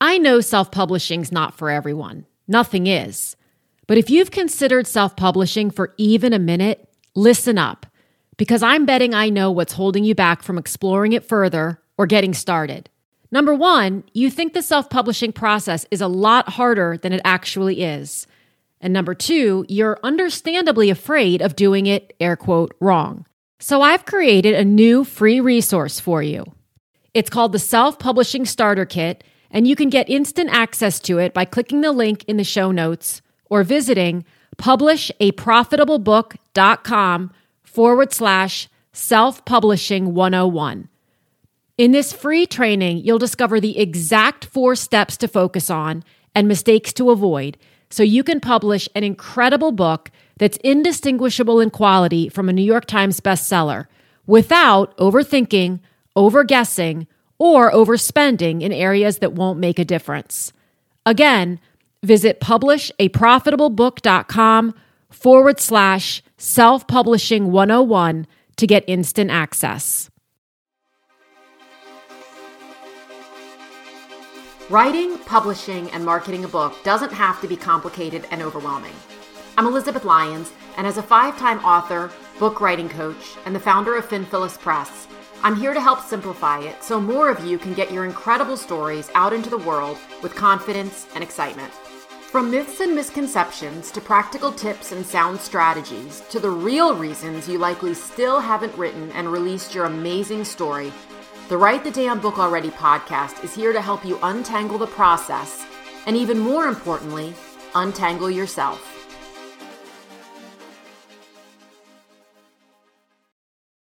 I know self publishing's not for everyone. Nothing is. But if you've considered self publishing for even a minute, listen up, because I'm betting I know what's holding you back from exploring it further or getting started. Number one, you think the self publishing process is a lot harder than it actually is. And number two, you're understandably afraid of doing it, air quote, wrong. So I've created a new free resource for you. It's called the Self Publishing Starter Kit and you can get instant access to it by clicking the link in the show notes or visiting publishaprofitablebook.com forward slash self publishing 101. In this free training, you'll discover the exact four steps to focus on and mistakes to avoid so you can publish an incredible book that's indistinguishable in quality from a New York Times bestseller without overthinking, overguessing, or overspending in areas that won't make a difference. Again, visit publishaprofitablebook.com forward slash self publishing 101 to get instant access. Writing, publishing, and marketing a book doesn't have to be complicated and overwhelming. I'm Elizabeth Lyons, and as a five time author, book writing coach, and the founder of Finn Phyllis Press, I'm here to help simplify it so more of you can get your incredible stories out into the world with confidence and excitement. From myths and misconceptions to practical tips and sound strategies to the real reasons you likely still haven't written and released your amazing story, the Write the Damn Book Already podcast is here to help you untangle the process and, even more importantly, untangle yourself.